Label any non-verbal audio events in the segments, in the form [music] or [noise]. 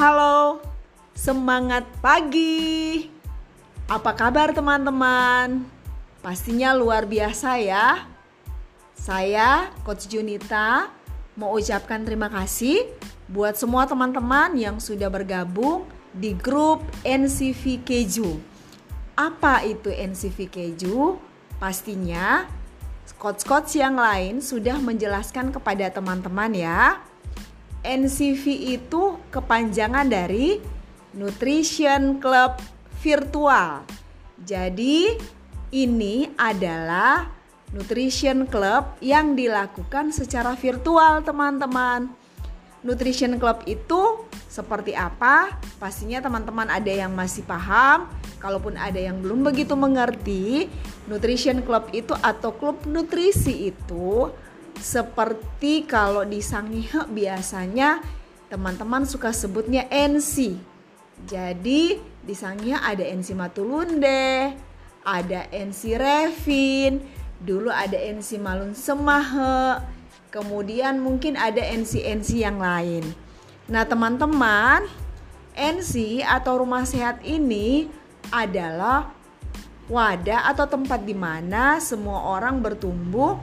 Halo, semangat pagi. Apa kabar teman-teman? Pastinya luar biasa ya. Saya Coach Junita mau ucapkan terima kasih buat semua teman-teman yang sudah bergabung di grup NCV Keju. Apa itu NCV Keju? Pastinya coach-coach yang lain sudah menjelaskan kepada teman-teman ya. NCV itu kepanjangan dari Nutrition Club Virtual. Jadi ini adalah Nutrition Club yang dilakukan secara virtual teman-teman. Nutrition Club itu seperti apa? Pastinya teman-teman ada yang masih paham, kalaupun ada yang belum begitu mengerti, Nutrition Club itu atau klub nutrisi itu seperti kalau di Sangihe biasanya teman-teman suka sebutnya NC. Jadi di Sangihe ada NC Matulunde, ada NC Revin, dulu ada NC Malun Semahe, kemudian mungkin ada NC-NC yang lain. Nah teman-teman, NC atau rumah sehat ini adalah wadah atau tempat di mana semua orang bertumbuh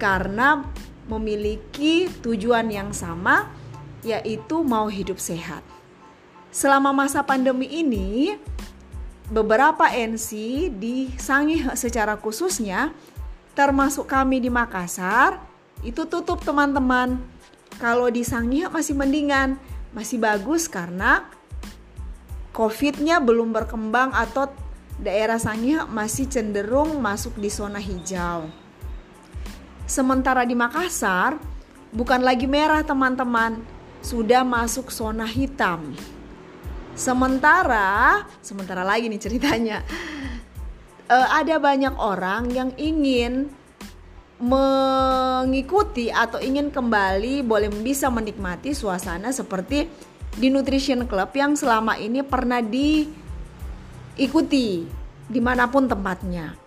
karena memiliki tujuan yang sama, yaitu mau hidup sehat. Selama masa pandemi ini, beberapa NC di Sangi secara khususnya, termasuk kami di Makassar, itu tutup teman-teman. Kalau di Sangi masih mendingan, masih bagus karena COVID-nya belum berkembang atau daerah Sangi masih cenderung masuk di zona hijau. Sementara di Makassar bukan lagi merah teman-teman, sudah masuk zona hitam. Sementara, sementara lagi nih ceritanya, uh, [laughs] ada banyak orang yang ingin mengikuti atau ingin kembali boleh bisa menikmati suasana seperti di Nutrition Club yang selama ini pernah diikuti di mana pun tempatnya.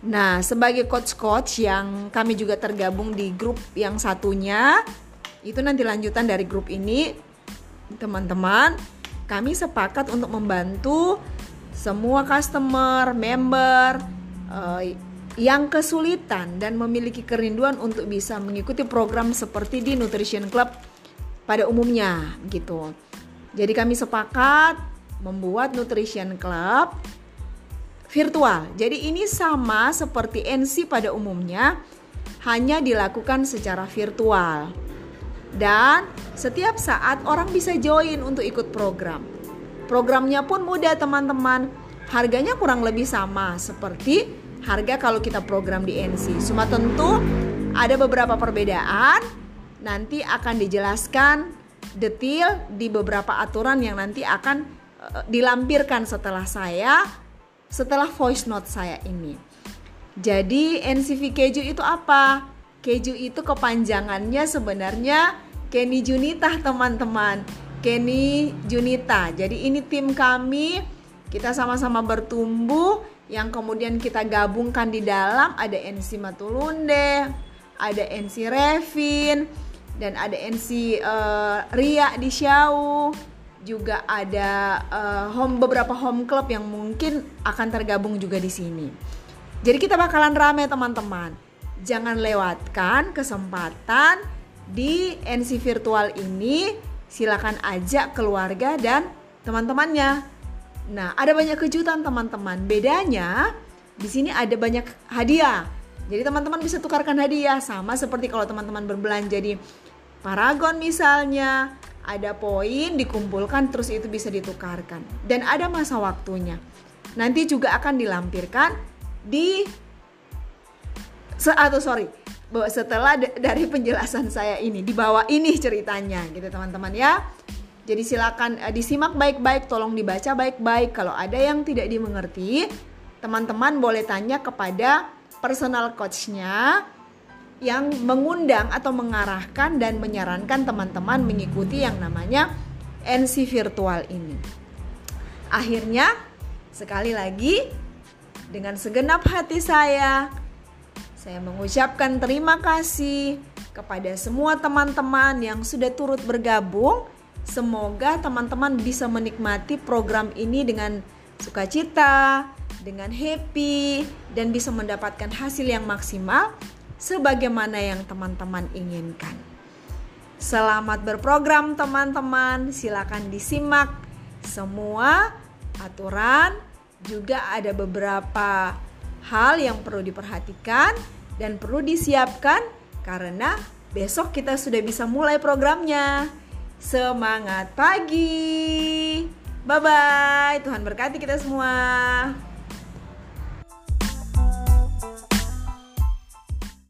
Nah, sebagai coach-coach yang kami juga tergabung di grup yang satunya, itu nanti lanjutan dari grup ini, teman-teman, kami sepakat untuk membantu semua customer, member uh, yang kesulitan dan memiliki kerinduan untuk bisa mengikuti program seperti di Nutrition Club pada umumnya gitu. Jadi kami sepakat membuat Nutrition Club virtual. Jadi ini sama seperti NC pada umumnya, hanya dilakukan secara virtual. Dan setiap saat orang bisa join untuk ikut program. Programnya pun mudah teman-teman. Harganya kurang lebih sama seperti harga kalau kita program di NC. Cuma tentu ada beberapa perbedaan. Nanti akan dijelaskan detail di beberapa aturan yang nanti akan uh, dilampirkan setelah saya setelah voice note saya ini. Jadi NCV keju itu apa? Keju itu kepanjangannya sebenarnya Kenny Junita teman-teman. Kenny Junita. Jadi ini tim kami kita sama-sama bertumbuh yang kemudian kita gabungkan di dalam ada NC Matulunde, ada NC Revin, dan ada NC uh, eh, Ria di Xiao juga ada uh, home beberapa home club yang mungkin akan tergabung juga di sini. Jadi kita bakalan rame teman-teman. Jangan lewatkan kesempatan di NC virtual ini. Silakan ajak keluarga dan teman-temannya. Nah, ada banyak kejutan teman-teman. Bedanya di sini ada banyak hadiah. Jadi teman-teman bisa tukarkan hadiah sama seperti kalau teman-teman berbelanja di Paragon misalnya ada poin dikumpulkan terus itu bisa ditukarkan dan ada masa waktunya. Nanti juga akan dilampirkan di atau sorry setelah dari penjelasan saya ini di bawah ini ceritanya gitu teman-teman ya. Jadi silakan uh, disimak baik-baik, tolong dibaca baik-baik. Kalau ada yang tidak dimengerti, teman-teman boleh tanya kepada personal coachnya yang mengundang atau mengarahkan dan menyarankan teman-teman mengikuti yang namanya NC virtual ini. Akhirnya, sekali lagi dengan segenap hati saya, saya mengucapkan terima kasih kepada semua teman-teman yang sudah turut bergabung Semoga teman-teman bisa menikmati program ini dengan sukacita, dengan happy, dan bisa mendapatkan hasil yang maksimal sebagaimana yang teman-teman inginkan. Selamat berprogram teman-teman, silakan disimak semua aturan, juga ada beberapa hal yang perlu diperhatikan dan perlu disiapkan karena besok kita sudah bisa mulai programnya. Semangat pagi. Bye bye. Tuhan berkati kita semua.